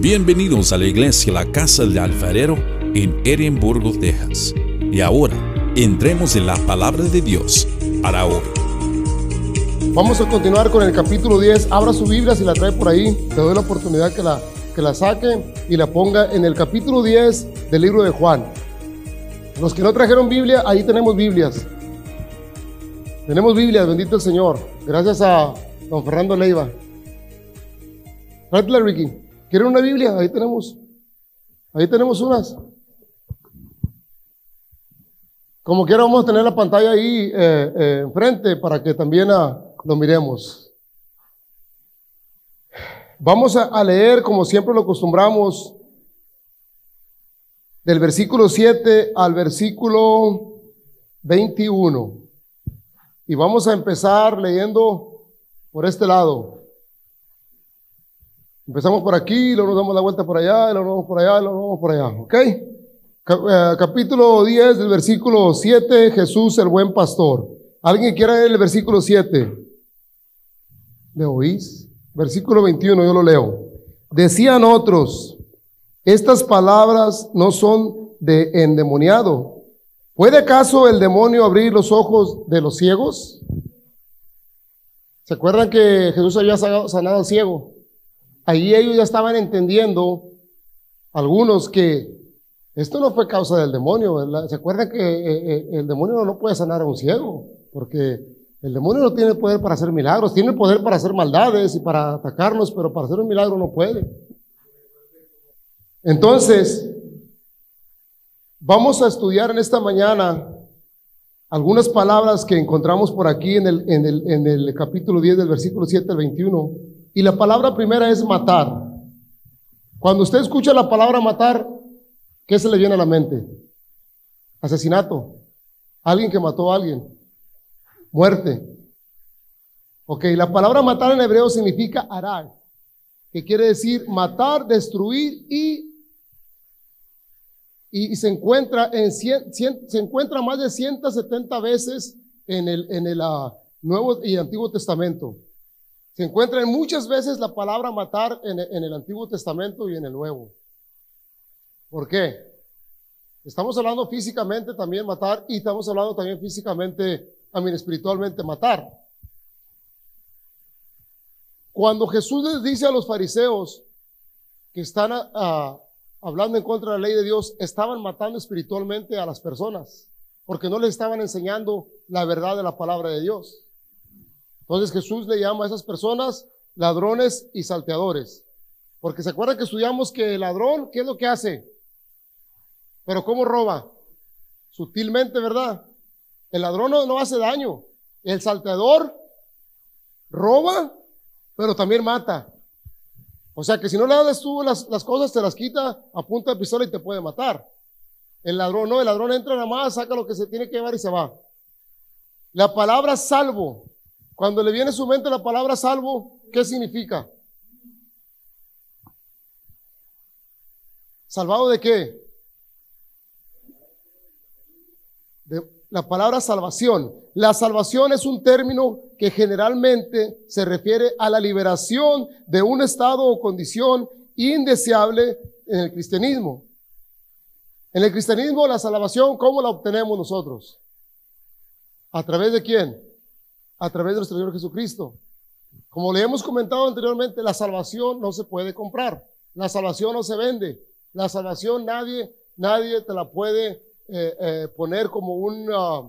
Bienvenidos a la iglesia La Casa del Alfarero en Edimburgo, Texas. Y ahora, entremos en la palabra de Dios para hoy. Vamos a continuar con el capítulo 10. Abra su Biblia si la trae por ahí. Te doy la oportunidad que la, que la saque y la ponga en el capítulo 10 del libro de Juan. Los que no trajeron Biblia, ahí tenemos Biblias. Tenemos Biblias, bendito el Señor. Gracias a don Fernando Leiva. Ricky. ¿Quieren una Biblia? Ahí tenemos. Ahí tenemos unas. Como quiera, vamos a tener la pantalla ahí eh, eh, enfrente para que también ah, lo miremos. Vamos a, a leer, como siempre lo acostumbramos, del versículo 7 al versículo 21. Y vamos a empezar leyendo por este lado. Empezamos por aquí, luego nos damos la vuelta por allá, luego nos vamos por allá, luego nos vamos por allá. ¿Ok? Eh, capítulo 10 del versículo 7, Jesús el buen pastor. ¿Alguien quiera leer el versículo 7? ¿Me oís? Versículo 21, yo lo leo. Decían otros, estas palabras no son de endemoniado. ¿Puede acaso el demonio abrir los ojos de los ciegos? ¿Se acuerdan que Jesús había sanado al ciego? Ahí ellos ya estaban entendiendo, algunos, que esto no fue causa del demonio. ¿Se acuerdan que eh, eh, el demonio no puede sanar a un ciego? Porque el demonio no tiene poder para hacer milagros, tiene poder para hacer maldades y para atacarnos, pero para hacer un milagro no puede. Entonces, vamos a estudiar en esta mañana algunas palabras que encontramos por aquí en el, en el, en el capítulo 10 del versículo 7 al 21. Y la palabra primera es matar. Cuando usted escucha la palabra matar, ¿qué se le viene a la mente? Asesinato. Alguien que mató a alguien. Muerte. Ok, la palabra matar en hebreo significa arar, que quiere decir matar, destruir y y, se encuentra en cien- cien- se encuentra más de 170 veces en el, en el ah, Nuevo y Antiguo Testamento. Se encuentra en muchas veces la palabra matar en, el- Antiguo Testamento y en el Nuevo. ¿Por qué? Estamos hablando físicamente también matar y estamos hablando también físicamente, mí espiritualmente matar. Cuando Jesús les dice a los fariseos que están hablando en contra de la ley de Dios, estaban matando espiritualmente a las personas, porque no les estaban enseñando la verdad de la palabra de Dios. Entonces Jesús le llama a esas personas ladrones y salteadores. Porque se acuerdan que estudiamos que el ladrón, ¿qué es lo que hace? Pero ¿cómo roba? Sutilmente, ¿verdad? El ladrón no, no hace daño. El salteador roba, pero también mata. O sea que si no le das tú las, las cosas, te las quita a punta de pistola y te puede matar. El ladrón no, el ladrón entra nada más, saca lo que se tiene que llevar y se va. La palabra salvo, cuando le viene a su mente la palabra salvo, ¿qué significa? ¿Salvado de qué? De la palabra salvación. La salvación es un término que generalmente se refiere a la liberación de un estado o condición indeseable en el cristianismo. En el cristianismo, la salvación, ¿cómo la obtenemos nosotros? ¿A través de quién? A través de nuestro Señor Jesucristo. Como le hemos comentado anteriormente, la salvación no se puede comprar. La salvación no se vende. La salvación nadie, nadie te la puede eh, eh, poner como un, ah,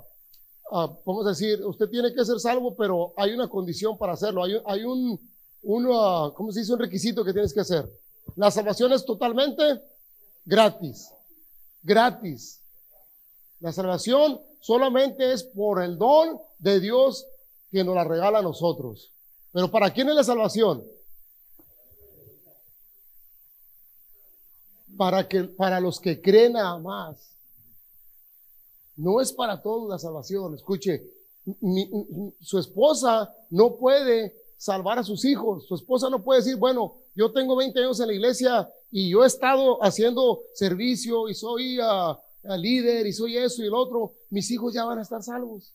ah, vamos a decir, usted tiene que ser salvo, pero hay una condición para hacerlo. Hay, hay un, un ah, ¿cómo se dice? Un requisito que tienes que hacer. La salvación es totalmente gratis. Gratis. La salvación solamente es por el don de Dios que nos la regala a nosotros. Pero ¿para quién es la salvación? Para, que, para los que creen nada más. No es para todos la salvación. Escuche, mi- su esposa no puede salvar a sus hijos. Su esposa no puede decir, bueno, yo tengo 20 años en la iglesia y yo he estado haciendo servicio y soy ah, líder y soy eso y el otro. Mis hijos ya van a estar salvos.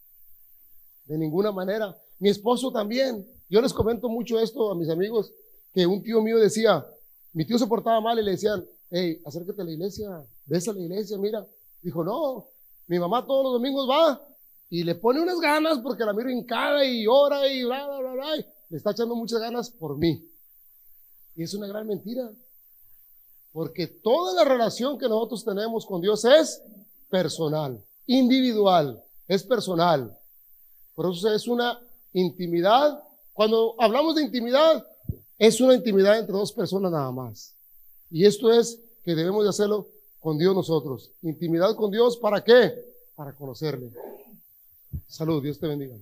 De ninguna manera. Mi esposo también. Yo les comento mucho esto a mis amigos, que un tío mío decía, Mi tío se portaba mal y le decían, hey, acércate a la iglesia, ves a la iglesia, mira. Dijo, no, mi mamá todos los domingos va y le pone unas ganas porque la miro hincada y ora y bla, bla, bla, bla. Le está echando muchas ganas por mí. Y es una gran mentira. Porque toda la relación que nosotros tenemos con Dios es personal, individual, es personal. Por eso es una intimidad. Cuando hablamos de intimidad, es una intimidad entre dos personas nada más. Y esto es que debemos de hacerlo con Dios nosotros. Intimidad con Dios, ¿para qué? Para conocerle. Salud, Dios te bendiga.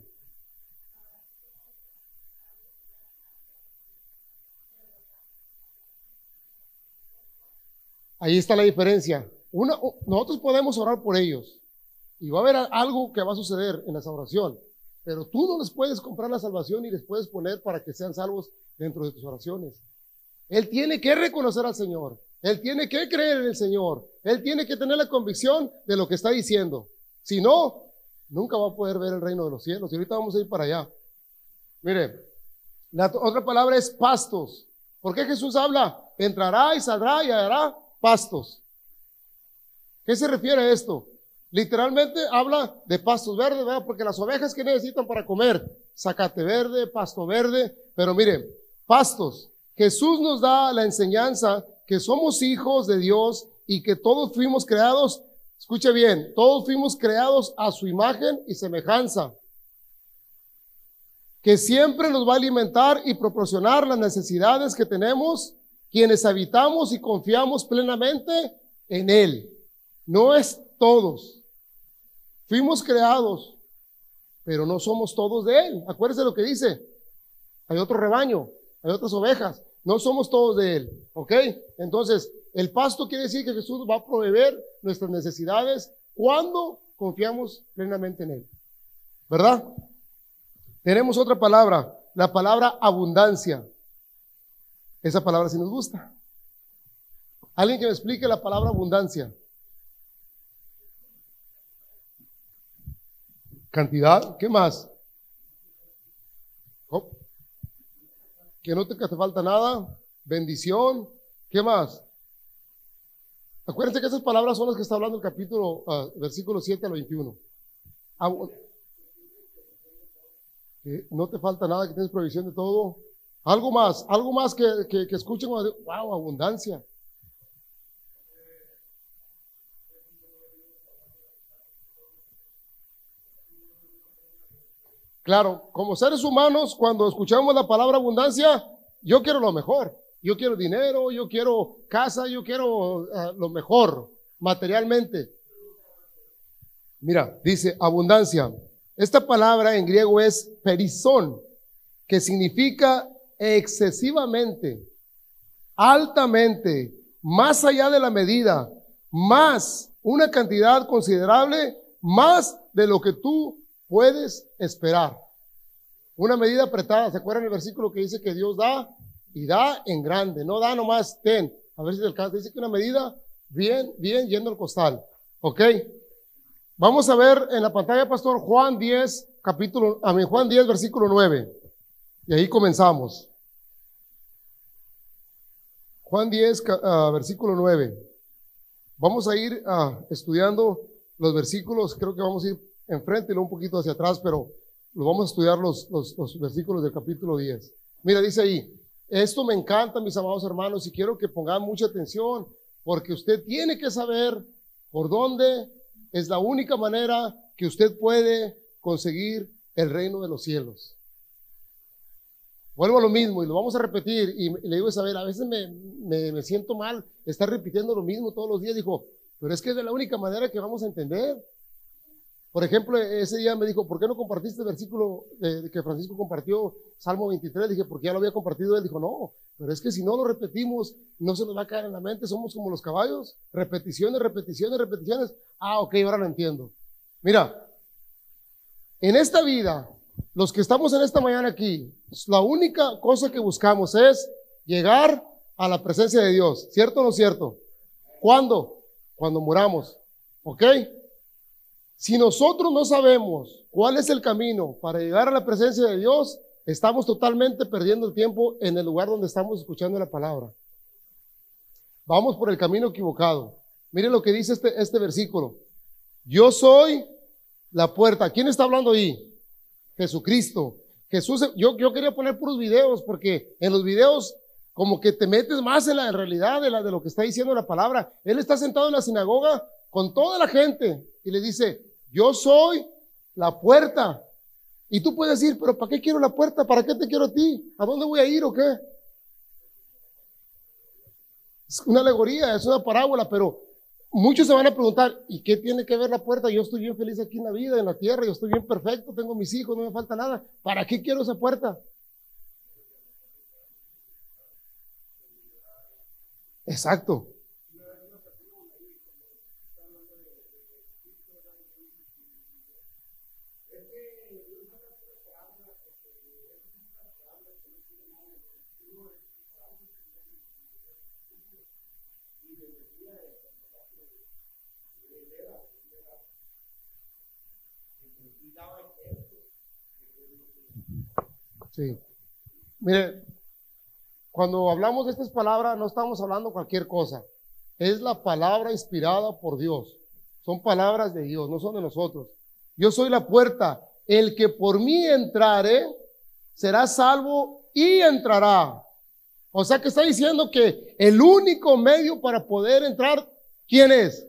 Ahí está la diferencia. Una, nosotros podemos orar por ellos y va a haber algo que va a suceder en esa oración, pero tú no les puedes comprar la salvación y les puedes poner para que sean salvos dentro de tus oraciones. Él tiene que reconocer al Señor, él tiene que creer en el Señor, él tiene que tener la convicción de lo que está diciendo. Si no, nunca va a poder ver el reino de los cielos. Y ahorita vamos a ir para allá. Mire, la otra palabra es pastos. ¿Por qué Jesús habla? Entrará y saldrá y hará pastos. ¿Qué se refiere a esto? Literalmente habla de pastos verdes, ¿verdad? Porque las ovejas que necesitan para comer, zacate verde, pasto verde, pero miren, pastos. Jesús nos da la enseñanza que somos hijos de Dios y que todos fuimos creados, escuche bien, todos fuimos creados a su imagen y semejanza, que siempre nos va a alimentar y proporcionar las necesidades que tenemos quienes habitamos y confiamos plenamente en Él. No es todos. Fuimos creados, pero no somos todos de Él. Acuérdese lo que dice. Hay otro rebaño, hay otras ovejas. No somos todos de Él. ¿Ok? Entonces, el pasto quiere decir que Jesús va a proveer nuestras necesidades cuando confiamos plenamente en Él. ¿Verdad? Tenemos otra palabra, la palabra abundancia. Esa palabra sí nos gusta. Alguien que me explique la palabra abundancia. Cantidad, ¿qué más? Que no te, te falta nada. Bendición, ¿qué más? Acuérdense que esas palabras son las que está hablando el capítulo, uh, versículo 7 al 21. que no te falta nada, que tienes provisión de todo. Algo más, algo más que, que, escuchen, wow, abundancia. Claro, como seres humanos, cuando escuchamos la palabra abundancia, yo quiero lo mejor. Yo quiero dinero, yo quiero casa, yo quiero ah, lo mejor materialmente. Mira, dice abundancia. Esta palabra en griego es perizón, que significa excesivamente, altamente, más allá de la medida, más una cantidad considerable, más de lo que tú puedes esperar. Una medida apretada, ¿se acuerdan el versículo que dice que Dios da y da en grande, no da nomás ten, a ver si te alcanza, dice que una medida bien, bien yendo al costal, ¿ok? Vamos a ver en la pantalla, pastor, Juan 10, capítulo, a mí, Juan 10, versículo 9. Y ahí comenzamos. Juan 10, ah, versículo 9. Vamos a ir uh, estudiando los versículos, creo que vamos a ir enfrente y luego un poquito hacia atrás, pero lo vamos a estudiar los, los, los versículos del capítulo 10. Mira, dice ahí, esto me encanta, mis amados hermanos, y quiero que pongan mucha atención, porque usted tiene que saber por dónde es la única manera que usted puede conseguir el reino de los cielos. Vuelvo a lo mismo y lo vamos a repetir. Y le digo Isabel, a veces me, me, siento mal estar repitiendo lo mismo todos los días. Dijo, pero es que es de la única manera que vamos a entender. Por ejemplo, ese día me dijo, ¿por qué no compartiste el versículo que Francisco compartió, Salmo 23? Dije, porque ya lo había compartido él. Dijo, no, pero es que si no lo repetimos, no se nos va a caer en la mente. Somos como los caballos. Repeticiones, repeticiones, repeticiones. Ah, ok, ahora lo entiendo. Mira, en esta vida, los que estamos en esta mañana aquí, la única cosa que buscamos es llegar a la presencia de Dios. ¿Cierto o no cierto? ¿Cuándo? Cuando muramos. ¿Ok? Si nosotros no sabemos cuál es el camino para llegar a la presencia de Dios, estamos totalmente perdiendo el tiempo en el lugar donde estamos escuchando la palabra. vamos por el camino equivocado. Miren lo que dice este, este versículo. Yo soy la puerta. ¿Quién está hablando ahí? Jesucristo. Jesús, yo, yo quería poner puros videos porque en los videos como que te metes más en la realidad de, de lo que está diciendo la palabra. Él está sentado en la sinagoga con toda la gente y le dice, yo soy la puerta. Y tú puedes decir, pero ¿para qué quiero la puerta? ¿Para qué te quiero a ti? ¿A dónde voy a ir o qué? Es una alegoría, es una parábola, pero muchos se van a preguntar, ¿y qué tiene que ver la puerta? Yo estoy bien feliz aquí en la vida, en la tierra, yo estoy bien perfecto, tengo mis hijos, no me falta nada. ¿Para qué quiero esa puerta? Exacto. Sí. Mire, cuando hablamos de estas palabras, no estamos hablando cualquier cosa. Es la palabra inspirada por Dios. Son palabras de Dios, no son de nosotros. Yo soy la puerta. El que por mí entrare será salvo y entrará. O sea que está diciendo que el único medio para poder entrar, ¿quién es?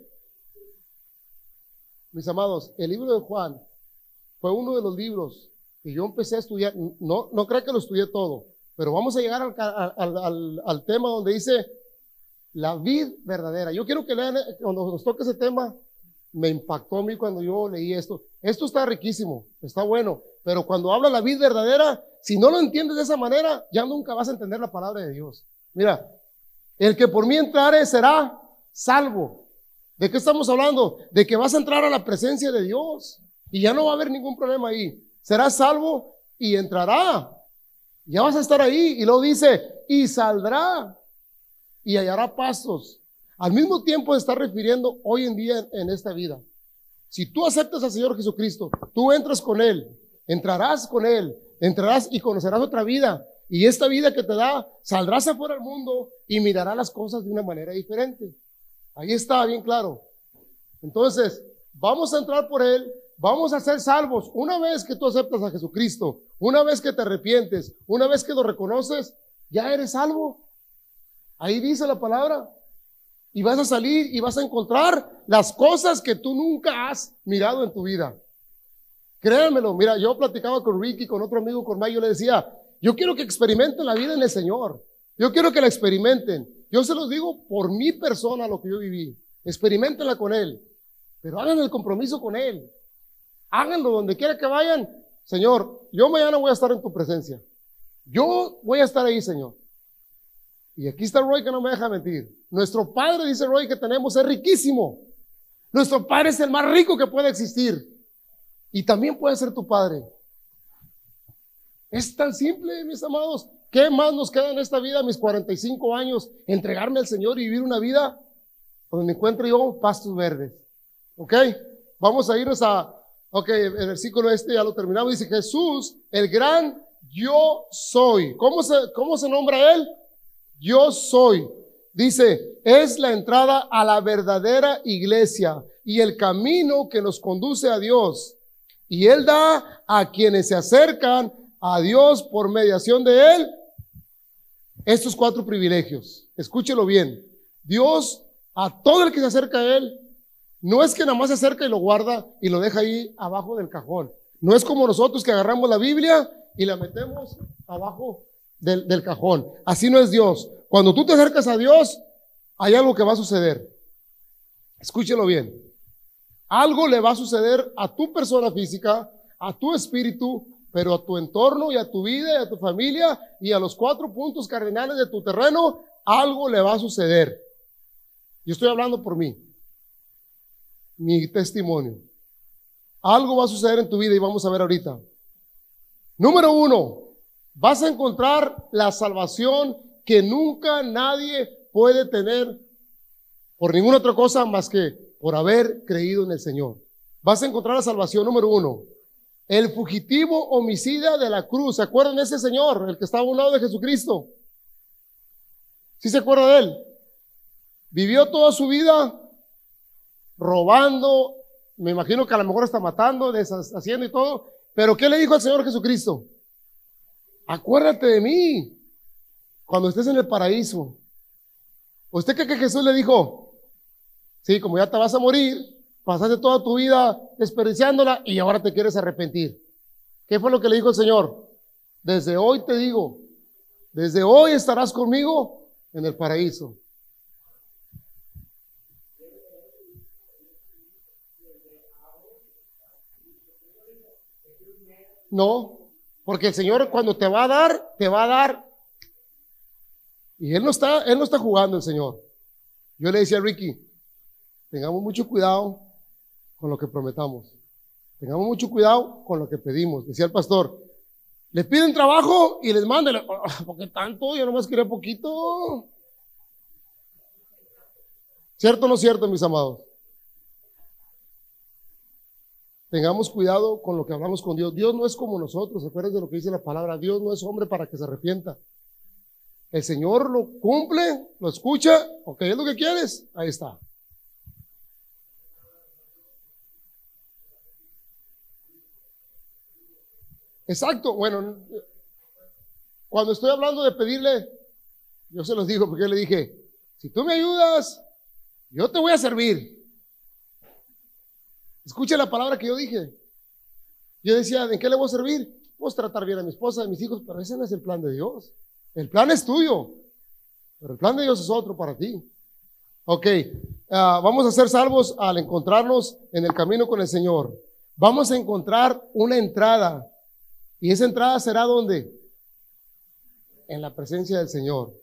Mis amados, el libro de Juan fue uno de los libros que yo empecé a estudiar, no, no creo que lo estudié todo, pero vamos a llegar al, al, tema donde dice la vid verdadera. Yo quiero que lean, cuando nos toque ese tema, me impactó a mí cuando yo leí esto. Esto está riquísimo, está bueno, pero cuando habla la vid verdadera, si no lo entiendes de esa manera, ya nunca vas a entender la palabra de Dios. Mira, el que por mí entrare será salvo. ¿De qué estamos hablando? De que vas a entrar a la presencia de Dios y ya no va a haber ningún problema ahí será salvo y entrará. Ya vas a estar ahí. Y luego dice, y saldrá y hallará pasos. Al mismo tiempo está refiriendo hoy en día en esta vida. Si tú aceptas al Señor Jesucristo, tú entras con Él, entrarás con Él, entrarás y conocerás otra vida. Y esta vida que te da, saldrás afuera al mundo y mirarás las cosas de una manera diferente. Ahí está, bien claro. Entonces, vamos a entrar por Él, Vamos a ser salvos una vez que tú aceptas a Jesucristo, una vez que te arrepientes, una vez que lo reconoces, ya eres salvo. Ahí dice la palabra. Y vas a salir y vas a encontrar las cosas que tú nunca has mirado en tu vida. Créanmelo, mira, yo platicaba con Ricky, con otro amigo, con Mike, yo le decía, yo quiero que experimenten la vida en el Señor. Yo quiero que la experimenten. Yo se los digo por mi persona, lo que yo viví. Experimentenla con Él. Pero hagan el compromiso con Él. Háganlo donde quiera que vayan. Señor, yo mañana voy a estar en tu presencia. Yo voy a estar ahí, Señor. Y aquí está Roy que no me deja mentir. Nuestro Padre, dice Roy, que tenemos es riquísimo. Nuestro Padre es el más rico que puede existir. Y también puede ser tu Padre. Es tan simple, mis amados. ¿Qué más nos queda en esta vida, mis 45 años? Entregarme al Señor y vivir una vida donde encuentre yo pastos verdes. ¿Ok? Vamos a irnos a Ok, el versículo este ya lo terminamos. Dice Jesús, el gran yo soy. ¿Cómo se, cómo se nombra él? Yo soy. Dice, es la entrada a la verdadera iglesia y el camino que nos conduce a Dios. Y él da a quienes se acercan a Dios por mediación de él estos cuatro privilegios. Escúchelo bien. Dios a todo el que se acerca a él no es que nada más se acerca y lo guarda y lo deja ahí abajo del cajón. No es como nosotros que agarramos la Biblia y la metemos abajo del, cajón. Así no es Dios. Cuando tú te acercas a Dios, hay algo que va a suceder. Escúchelo bien. Algo le va a suceder a tu persona física, a tu espíritu, pero a tu entorno y a tu vida y a tu familia y a los cuatro puntos cardinales de tu terreno, algo le va a suceder. Yo estoy hablando por mí mi testimonio. Algo va a suceder en tu vida y vamos a ver ahorita. Número uno, vas a encontrar la salvación que nunca nadie puede tener por ninguna otra cosa más que por haber creído en el Señor. Vas a encontrar la salvación número uno. El fugitivo homicida de la cruz. ¿Se acuerdan de ese Señor, el que estaba a un lado de Jesucristo? ¿Sí se acuerda de él? Vivió toda su vida robando, me imagino que a lo mejor está matando, deshaciendo y todo. Pero ¿qué le dijo al Señor Jesucristo? Acuérdate de mí cuando estés en el paraíso. ¿Usted cree que Jesús le dijo? Sí, como ya te vas a morir, pasaste toda tu vida desperdiciándola y ahora te quieres arrepentir. ¿Qué fue lo que le dijo el Señor? Desde hoy te digo, desde hoy estarás conmigo en el paraíso. No, porque el Señor cuando te va a dar, te va a dar. Y Él no está, Él no está jugando el Señor. Yo le decía a Ricky, tengamos mucho cuidado con lo que prometamos. Tengamos mucho cuidado con lo que pedimos. Decía el pastor, le piden trabajo y les mandan, ah, ¿por qué tanto? Yo nomás quería poquito. ¿Cierto o no cierto, mis amados? Tengamos cuidado con lo que hablamos con Dios. Dios no es como nosotros, acuérdense de lo que dice la palabra. Dios no es hombre para que se arrepienta. El Señor lo cumple, lo escucha, ok, es lo que quieres, ahí está. Exacto, bueno, cuando estoy hablando de pedirle, yo se los digo porque le dije, si tú me ayudas, yo te voy a servir. Escucha la palabra que yo dije. Yo decía, ¿en qué le voy a servir? Pues tratar bien a mi esposa, a mis hijos, pero ese no es el plan de Dios. El plan es tuyo, pero el plan de Dios es otro para ti. Ok, ah, vamos a ser salvos al encontrarnos en el camino con el Señor. Vamos a encontrar una entrada. ¿Y esa entrada será donde? En la presencia del Señor.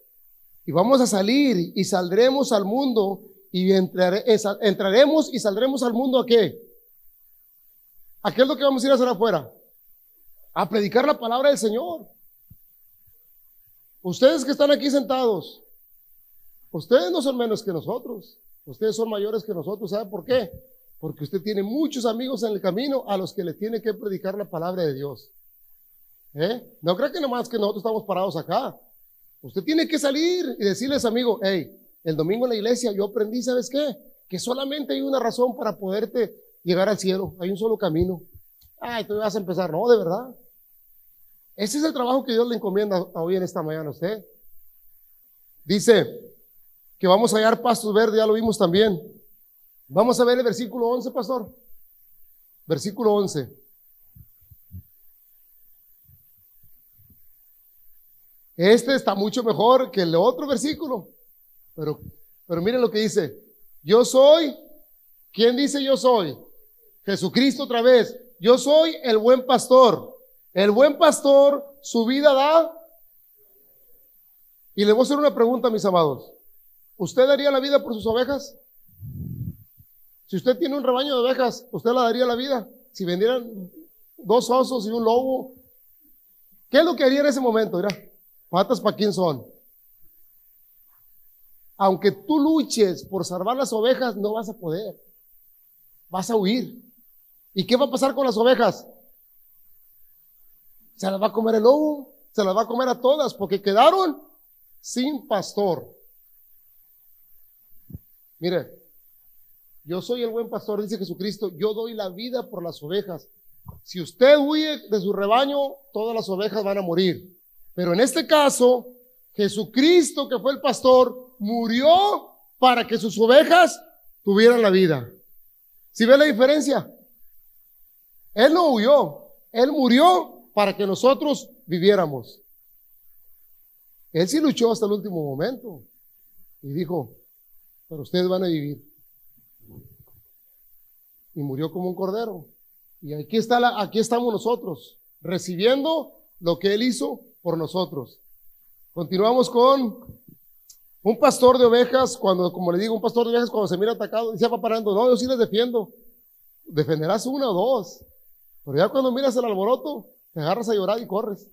Y vamos a salir y saldremos al mundo y entraremos y saldremos al mundo a qué? ¿A qué es lo que vamos a ir a hacer afuera? A predicar la palabra del Señor. Ustedes que están aquí sentados, ustedes no son menos que nosotros. Ustedes son mayores que nosotros. ¿Sabe por qué? Porque usted tiene muchos amigos en el camino a los que le tiene que predicar la palabra de Dios. ¿Eh? No creo que nomás que nosotros estamos parados acá. Usted tiene que salir y decirles, amigo, hey, el domingo en la iglesia yo aprendí, ¿sabes qué? Que solamente hay una razón para poderte llegar al cielo. Hay un solo camino. Ay, tú vas a empezar. No, de verdad. Ese es el trabajo que Dios le encomienda hoy en esta mañana a usted. Dice que vamos a hallar pastos verdes, ya lo vimos también. Vamos a ver el versículo 11, pastor. Versículo 11. Este está mucho mejor que el otro versículo. Pero, pero miren lo que dice. Yo soy, ¿quién dice yo soy? Jesucristo otra vez. Yo soy el buen pastor. El buen pastor su vida da. Y le voy a hacer una pregunta, mis amados. ¿Usted daría la vida por sus ovejas? Si usted tiene un rebaño de ovejas, ¿usted la daría la vida? Si vendieran dos osos y un lobo, ¿qué es lo que haría en ese momento? Mira, patas para quién son aunque tú luches por salvar las ovejas, no vas a poder. Vas a huir. ¿Y qué va a pasar con las ovejas? Se las va a comer el lobo, se las va a comer a todas, porque quedaron sin pastor. Mire, yo soy el buen pastor, dice Jesucristo, yo doy la vida por las ovejas. Si usted huye de su rebaño, todas las ovejas van a morir. Pero en este caso, Jesucristo, que fue el pastor, murió para que sus ovejas tuvieran la vida. ¿Si ve la diferencia? Él no huyó, Él murió para que nosotros viviéramos. Él sí luchó hasta el último momento y dijo, pero ustedes van a vivir. Y murió como un cordero. Y aquí, está la, aquí estamos nosotros, recibiendo lo que Él hizo por nosotros. Continuamos con un pastor de ovejas, cuando, como le digo, un pastor de ovejas cuando se mira atacado, se va parando, no, yo sí les defiendo. Defenderás una o dos. Pero ya cuando miras el alboroto, te agarras a llorar y corres.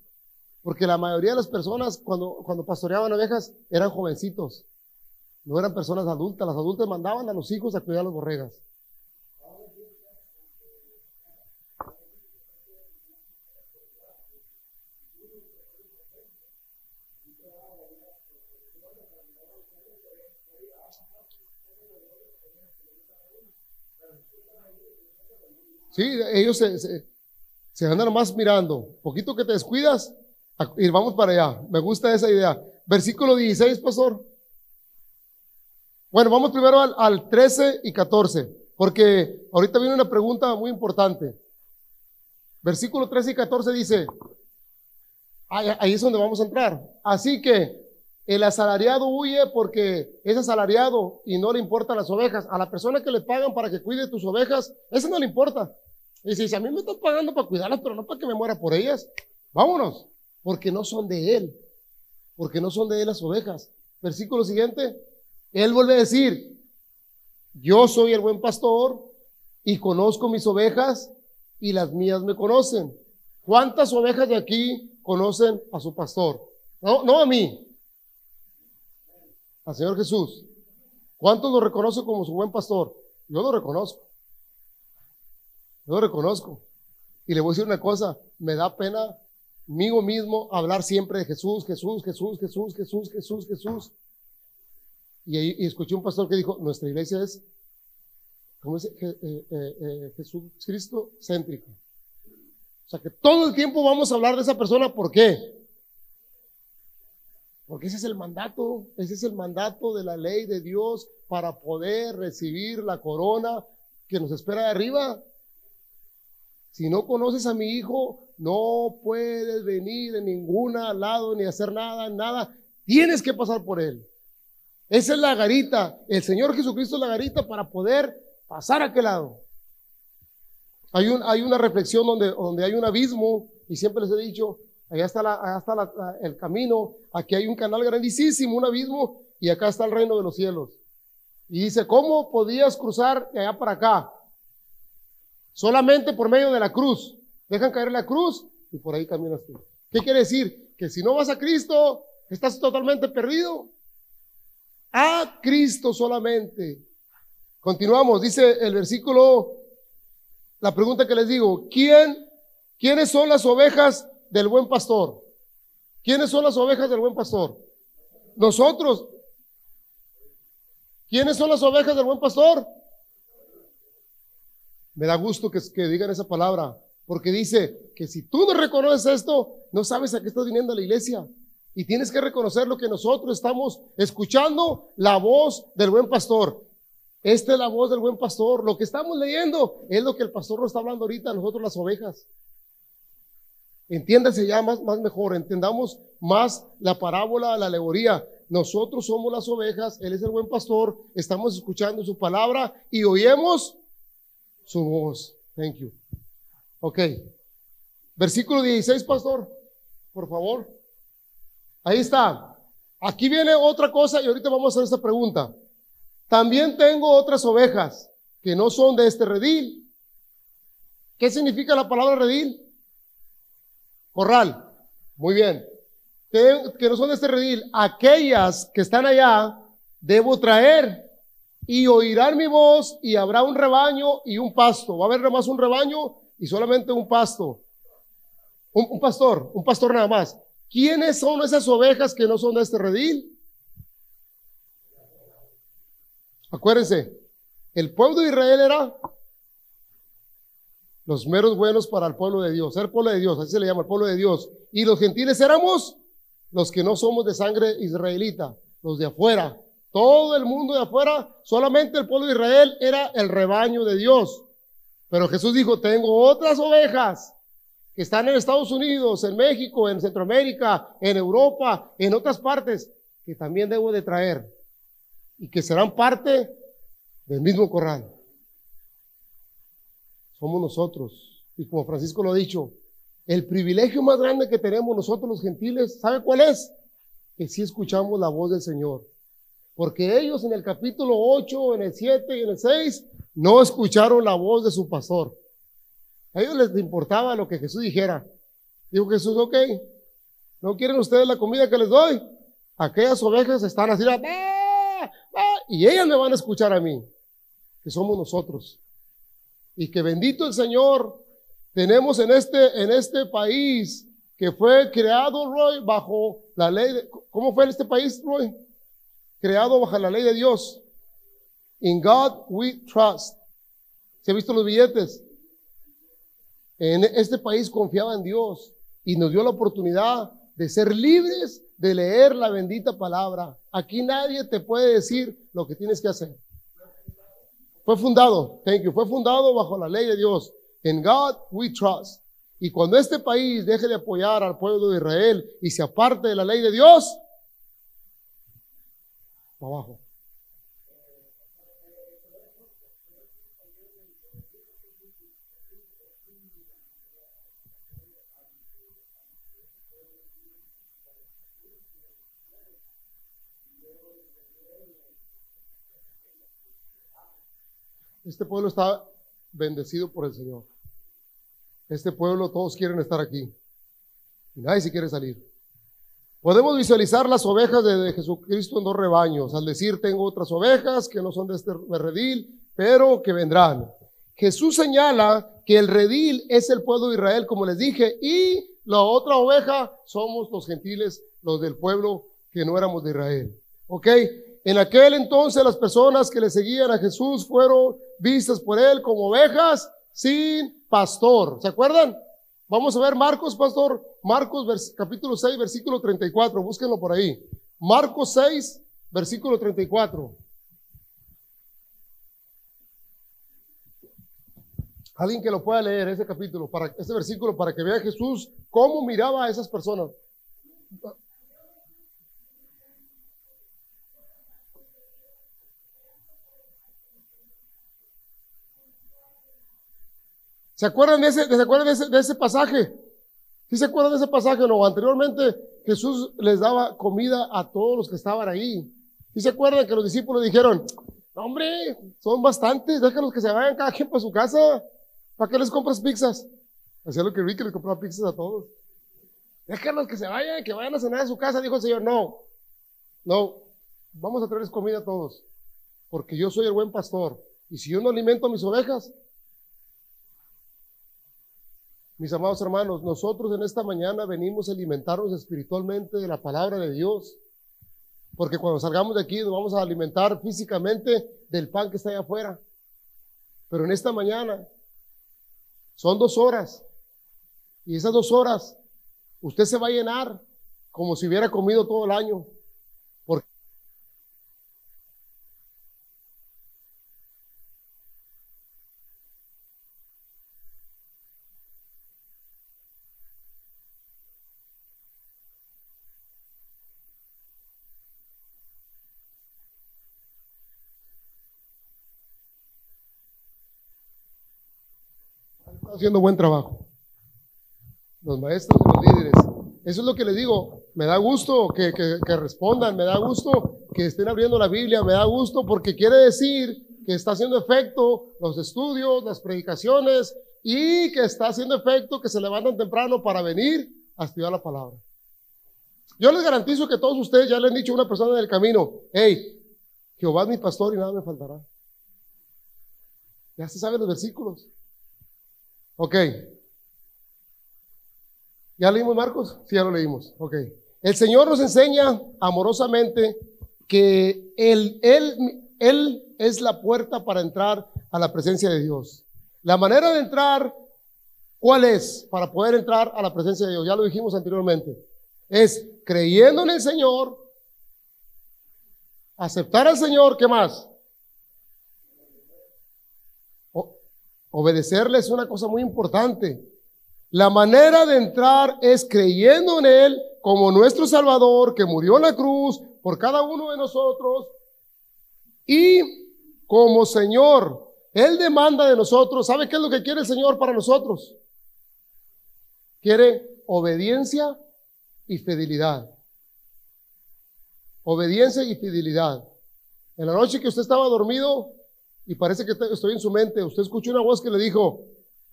Porque la mayoría de las personas cuando, cuando pastoreaban ovejas eran jovencitos. No eran personas adultas. Las adultas mandaban a los hijos a cuidar las borregas. Sí, ellos se, se, andan más mirando. Poquito que te descuidas y vamos para allá. Me gusta esa idea. Versículo 16, pastor. Bueno, vamos primero al, al 13 y 14, porque ahorita viene una pregunta muy importante. Versículo 13 y 14 dice, ahí, es donde vamos a entrar. Así que el asalariado huye porque es asalariado y no le importan las ovejas. A la persona que le pagan para que cuide tus ovejas, eso no le importa. Y dice, a mí me están pagando para cuidarlas, pero no para que me muera por ellas. Vámonos, porque no son de él, porque no son de él las ovejas. Versículo siguiente, él vuelve a decir, yo soy el buen pastor y conozco mis ovejas y las mías me conocen. ¿Cuántas ovejas de aquí conocen a su pastor? No, no a mí, al Señor Jesús. ¿Cuántos lo reconocen como su buen pastor? Yo lo reconozco. Yo lo reconozco. Y le voy a decir una cosa, me da pena mío mismo hablar siempre de Jesús, Jesús, Jesús, Jesús, Jesús, Jesús, Jesús. Y, y escuché un pastor que dijo, nuestra iglesia es, ¿cómo es? Eh, eh, eh, Jesús Cristo céntrico. O sea que todo el tiempo vamos a hablar de esa persona, ¿por qué? Porque ese es el mandato, ese es el mandato de la ley de Dios para poder recibir la corona que nos espera de arriba. Si no conoces a mi hijo, no puedes venir en ningún lado ni hacer nada, nada. Tienes que pasar por él. Esa es la garita. El Señor Jesucristo es la garita para poder pasar a aquel lado. Hay, un, hay una reflexión donde, donde hay un abismo, y siempre les he dicho, allá está, la, está el camino, aquí hay un canal grandísimo, un abismo, y acá está el reino de los cielos. Y dice, ¿cómo podías cruzar de allá para acá? Solamente por medio de la cruz. Dejan caer la cruz y por ahí caminas tú. ¿Qué quiere decir? Que si no vas a Cristo, estás totalmente perdido. A Cristo solamente. Continuamos, dice el versículo, la pregunta que les digo, ¿quién, quiénes son las ovejas del buen pastor? ¿Quiénes son las ovejas del buen pastor? Nosotros. ¿Quiénes son las ovejas del buen pastor? Me da gusto que, digan esa palabra, porque dice que si tú no reconoces esto, no sabes a qué estás viniendo a la iglesia. Y tienes que reconocer lo que nosotros estamos escuchando, la voz del buen pastor. Esta es la voz del buen pastor. Lo que estamos leyendo es lo que el pastor nos está hablando ahorita, nosotros las ovejas. Entiéndase ya más, más mejor, entendamos más la parábola, la alegoría. Nosotros somos las ovejas, Él es el buen pastor, estamos escuchando su palabra y oímos su voz. Thank you. Ok. Versículo 16, pastor, por favor. Ahí está. Aquí viene otra cosa y ahorita vamos a hacer esta pregunta. También tengo otras ovejas que no son de este redil. ¿Qué significa la palabra redil? Corral. Muy bien. Que, no son de este redil. Aquellas que están allá, debo traer y oirán mi voz y habrá un rebaño y un pasto. Va a haber más un rebaño y solamente un pasto. Un, pastor, un pastor nada más. ¿Quiénes son esas ovejas que no son de este redil? Acuérdense, el pueblo de Israel era los meros buenos para el pueblo de Dios, el pueblo de Dios, así se le llama el pueblo de Dios. Y los gentiles éramos los que no somos de sangre israelita, los de afuera, todo el mundo de afuera, solamente el pueblo de Israel era el rebaño de Dios. Pero Jesús dijo, tengo otras ovejas que están en Estados Unidos, en México, en Centroamérica, en Europa, en otras partes, que también debo de traer y que serán parte del mismo corral. Somos nosotros. Y como Francisco lo ha dicho, el privilegio más grande que tenemos nosotros los gentiles, ¿sabe cuál es? Que si escuchamos la voz del Señor. Porque ellos en el capítulo 8, en el 7 y en el 6 no escucharon la voz de su pastor. A ellos les importaba lo que Jesús dijera. Dijo Jesús, ok, ¿no quieren ustedes la comida que les doy? Aquellas ovejas están así, y ellas me van a escuchar a mí, que somos nosotros. Y que bendito el Señor, tenemos en este, en este país que fue creado, Roy, bajo la ley de, ¿cómo fue en este país, Roy? creado bajo la ley de Dios. In God we trust. ¿Se ha visto los billetes? En este país confiaba en Dios y nos dio la oportunidad de ser libres de leer la bendita palabra. Aquí nadie te puede decir lo que tienes que hacer. Fue fundado, thank you, fue fundado bajo la ley de Dios. En God we trust. Y cuando este país deje de apoyar al pueblo de Israel y se aparte de la ley de Dios, abajo. Este pueblo está bendecido por el Señor. Este pueblo, todos quieren estar aquí. Y nadie se quiere salir. Podemos visualizar las ovejas de, Jesucristo en dos rebaños, al decir tengo otras ovejas que no son de este redil, pero que vendrán. Jesús señala que el redil es el pueblo de Israel, como les dije, y la otra oveja somos los gentiles, los del pueblo que no éramos de Israel. ¿Ok? En aquel entonces las personas que le seguían a Jesús fueron vistas por él como ovejas sin pastor. ¿Se acuerdan? Vamos a ver Marcos, pastor. Marcos capítulo 6, versículo 34. Búsquenlo por ahí. Marcos 6, versículo 34. Alguien que lo pueda leer ese capítulo, para, ese versículo, para que vea Jesús cómo miraba a esas personas. ¿Se acuerdan de ese, ¿se acuerdan de ese, pasaje? ¿Sí se acuerdan de ese pasaje? No, anteriormente Jesús les daba comida a todos los que estaban ahí. ¿Sí se acuerdan que los discípulos dijeron, hombre, son bastantes, déjalos que se vayan cada quien para su casa. ¿Para qué les compras pizzas? Hacía lo que que les compraba pizzas a todos. Déjalos que se vayan, que vayan a cenar a su casa, dijo el Señor. No, no, vamos a traerles comida a todos, porque yo soy el buen pastor. Y si yo no alimento a mis ovejas, mis amados hermanos, nosotros en esta mañana venimos a alimentarnos espiritualmente de la palabra de Dios. Porque cuando salgamos de aquí nos vamos a alimentar físicamente del pan que está allá afuera. Pero en esta mañana son dos horas. Y esas dos horas usted se va a llenar como si hubiera comido todo el año. Haciendo buen trabajo. Los maestros los líderes. Eso es lo que les digo. Me da gusto que, que, respondan, me da gusto que estén abriendo la Biblia, me da gusto porque quiere decir que está haciendo efecto los estudios, las predicaciones y que está haciendo efecto que se levantan temprano para venir a estudiar la palabra. Yo les garantizo que todos ustedes ya le han dicho a una persona en el camino, hey, Jehová es mi pastor y nada me faltará. Ya se saben los versículos. Ok. ¿Ya leímos Marcos? Sí, ya lo leímos. Ok. El Señor nos enseña amorosamente que él, él, él es la puerta para entrar a la presencia de Dios. La manera de entrar, ¿cuál es? Para poder entrar a la presencia de Dios, ya lo dijimos anteriormente, es creyendo en el Señor, aceptar al Señor, ¿qué más? Obedecerle es una cosa muy importante. La manera de entrar es creyendo en Él como nuestro Salvador que murió en la cruz por cada uno de nosotros y como Señor. Él demanda de nosotros, ¿sabe qué es lo que quiere el Señor para nosotros? Quiere obediencia y fidelidad. Obediencia y fidelidad. En la noche que usted estaba dormido, y parece que estoy en su mente. Usted escuchó una voz que le dijo,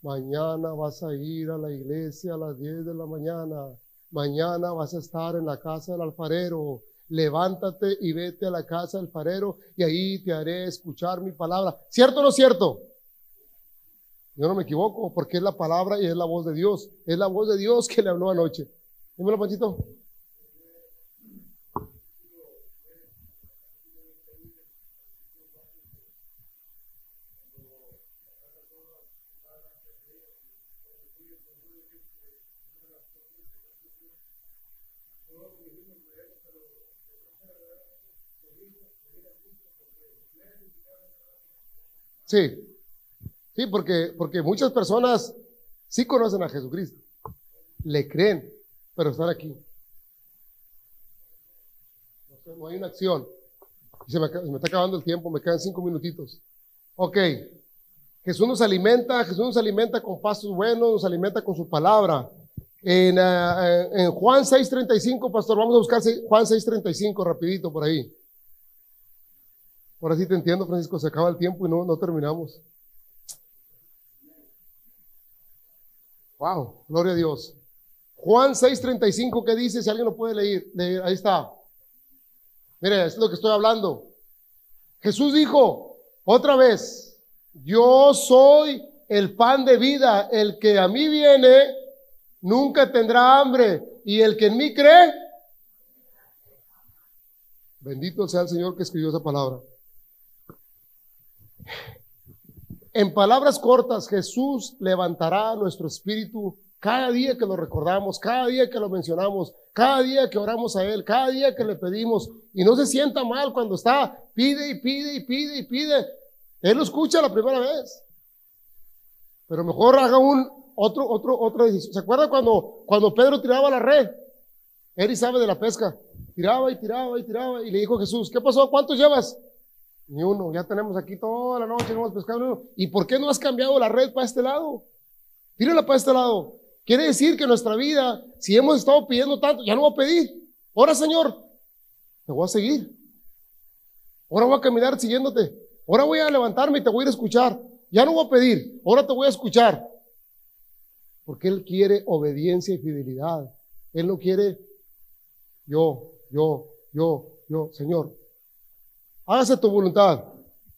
mañana vas a ir a la iglesia a las 10 de la mañana, mañana vas a estar en la casa del alfarero, levántate y vete a la casa del alfarero y ahí te haré escuchar mi palabra. ¿Cierto o no cierto? Yo no me equivoco porque es la palabra y es la voz de Dios. Es la voz de Dios que le habló anoche. Dímelo, Panchito. Sí, sí, porque, porque muchas personas sí conocen a Jesucristo, le creen, pero están aquí. No hay una acción. Se me, está acabando el tiempo, me quedan cinco minutitos. Ok, Jesús nos alimenta, Jesús nos alimenta con pasos buenos, nos alimenta con su palabra. En, uh, en Juan 6.35, pastor, vamos a buscar Juan 6.35 rapidito por ahí. Ahora sí te entiendo, Francisco, se acaba el tiempo y no, no terminamos. Wow, gloria a Dios. Juan 6:35, ¿qué dice? Si alguien lo puede leer, leer, ahí está. Mire, es lo que estoy hablando. Jesús dijo, otra vez, yo soy el pan de vida, el que a mí viene, nunca tendrá hambre, y el que en mí cree, bendito sea el Señor que escribió esa palabra. En palabras cortas, Jesús levantará nuestro espíritu cada día que lo recordamos, cada día que lo mencionamos, cada día que oramos a Él, cada día que le pedimos. Y no se sienta mal cuando está, pide y pide y pide y pide. Él lo escucha la primera vez. Pero mejor haga un otro, otro, otro ¿Se acuerda cuando, cuando Pedro tiraba la red? Él sabe de la pesca. Tiraba y tiraba y tiraba. Y le dijo Jesús, ¿qué pasó? ¿Cuántos llevas? Ni uno. Ya tenemos aquí toda la noche, no hemos pescado ni uno. ¿Y por qué no has cambiado la red para este lado? Tírala para este lado. Quiere decir que nuestra vida, si hemos estado pidiendo tanto, ya no voy a pedir. Ahora, Señor, te voy a seguir. Ahora voy a caminar siguiéndote. Ahora voy a levantarme y te voy a ir a escuchar. Ya no voy a pedir, ahora te voy a escuchar. Porque Él quiere obediencia y fidelidad. Él no quiere yo, yo, yo, yo, Señor, hágase tu voluntad.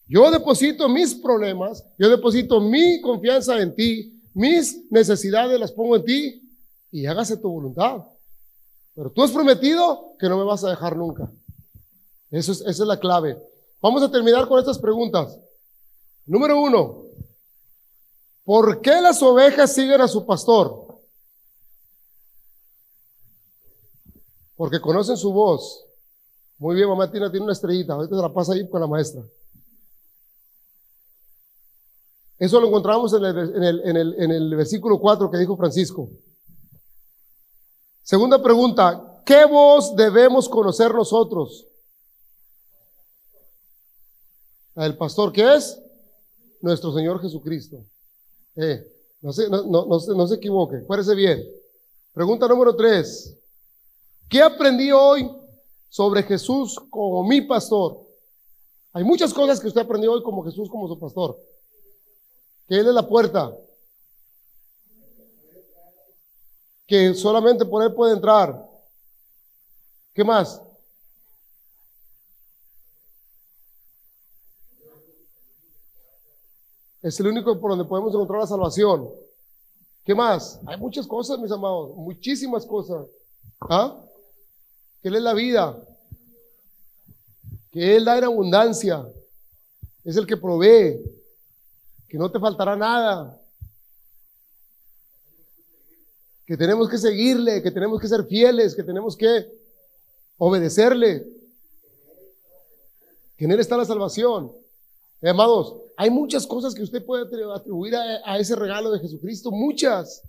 Yo deposito mis problemas, yo deposito mi confianza en ti, mis necesidades las pongo en ti y hágase tu voluntad. Pero tú has prometido que no me vas a dejar nunca. Eso es, esa es la clave. Vamos a terminar con estas preguntas. Número uno, ¿por qué las ovejas siguen a su pastor? Porque conocen su voz muy bien, mamá Tina tiene una estrellita. Ahorita se la pasa ahí con la maestra. Eso lo encontramos en el, versículo 4 que dijo Francisco. Segunda pregunta, ¿qué voz debemos conocer nosotros? El pastor, ¿qué es? Nuestro Señor Jesucristo. Eh, no, se, no, se equivoque, parece bien. Pregunta número 3. ¿Qué aprendí hoy sobre Jesús como mi pastor. Hay muchas cosas que usted aprendió hoy como Jesús como su pastor. Que Él es la puerta. Que solamente por Él puede entrar. ¿Qué más? Es el único por donde podemos encontrar la salvación. ¿Qué más? Hay muchas cosas, mis amados, muchísimas cosas. ¿Ah? Que Él es la vida, que Él da en abundancia, es el que provee, que no te faltará nada, que tenemos que seguirle, que tenemos que ser fieles, que tenemos que obedecerle, que en Él está la salvación. Amados, hay muchas cosas que usted puede atribuir a, a ese regalo de Jesucristo, muchas.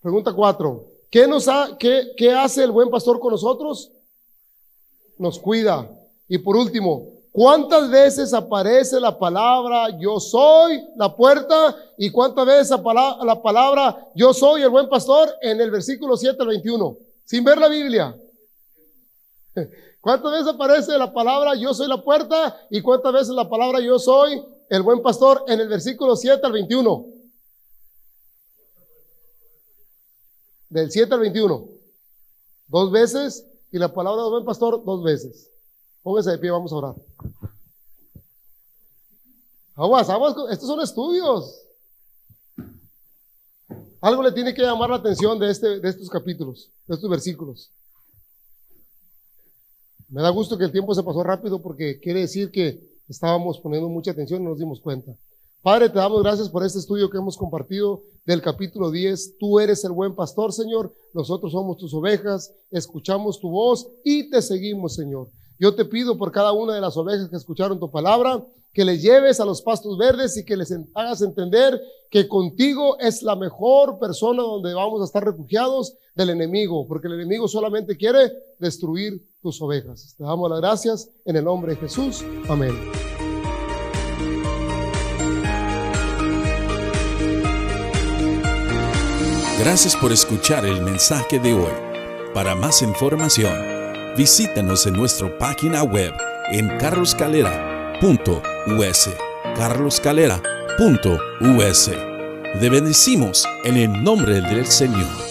Pregunta cuatro. ¿Qué, nos ha, qué, ¿Qué hace el buen pastor con nosotros? Nos cuida. Y por último, ¿cuántas veces aparece la palabra yo soy la puerta? ¿Y cuántas veces la palabra yo soy el buen pastor en el versículo 7 al 21? Sin ver la Biblia. ¿Cuántas veces aparece la palabra yo soy la puerta? ¿Y cuántas veces la palabra yo soy el buen pastor en el versículo 7 al 21? Del 7 al 21. Dos veces. Y la palabra del buen pastor, dos veces. Póngase de pie, vamos a orar. Aguas, aguas, estos son estudios. Algo le tiene que llamar la atención de, este, de estos capítulos, de estos versículos. Me da gusto que el tiempo se pasó rápido porque quiere decir que estábamos poniendo mucha atención y no nos dimos cuenta. Padre, te damos gracias por este estudio que hemos compartido del capítulo 10. Tú eres el buen pastor, Señor. Nosotros somos tus ovejas, escuchamos tu voz y te seguimos, Señor. Yo te pido por cada una de las ovejas que escucharon tu palabra, que les lleves a los pastos verdes y que les hagas entender que contigo es la mejor persona donde vamos a estar refugiados del enemigo, porque el enemigo solamente quiere destruir tus ovejas. Te damos las gracias en el nombre de Jesús. Amén. Gracias por escuchar el mensaje de hoy. Para más información, visítanos en nuestra página web en carloscalera.us. carloscalera.us. Te bendecimos en el nombre del Señor.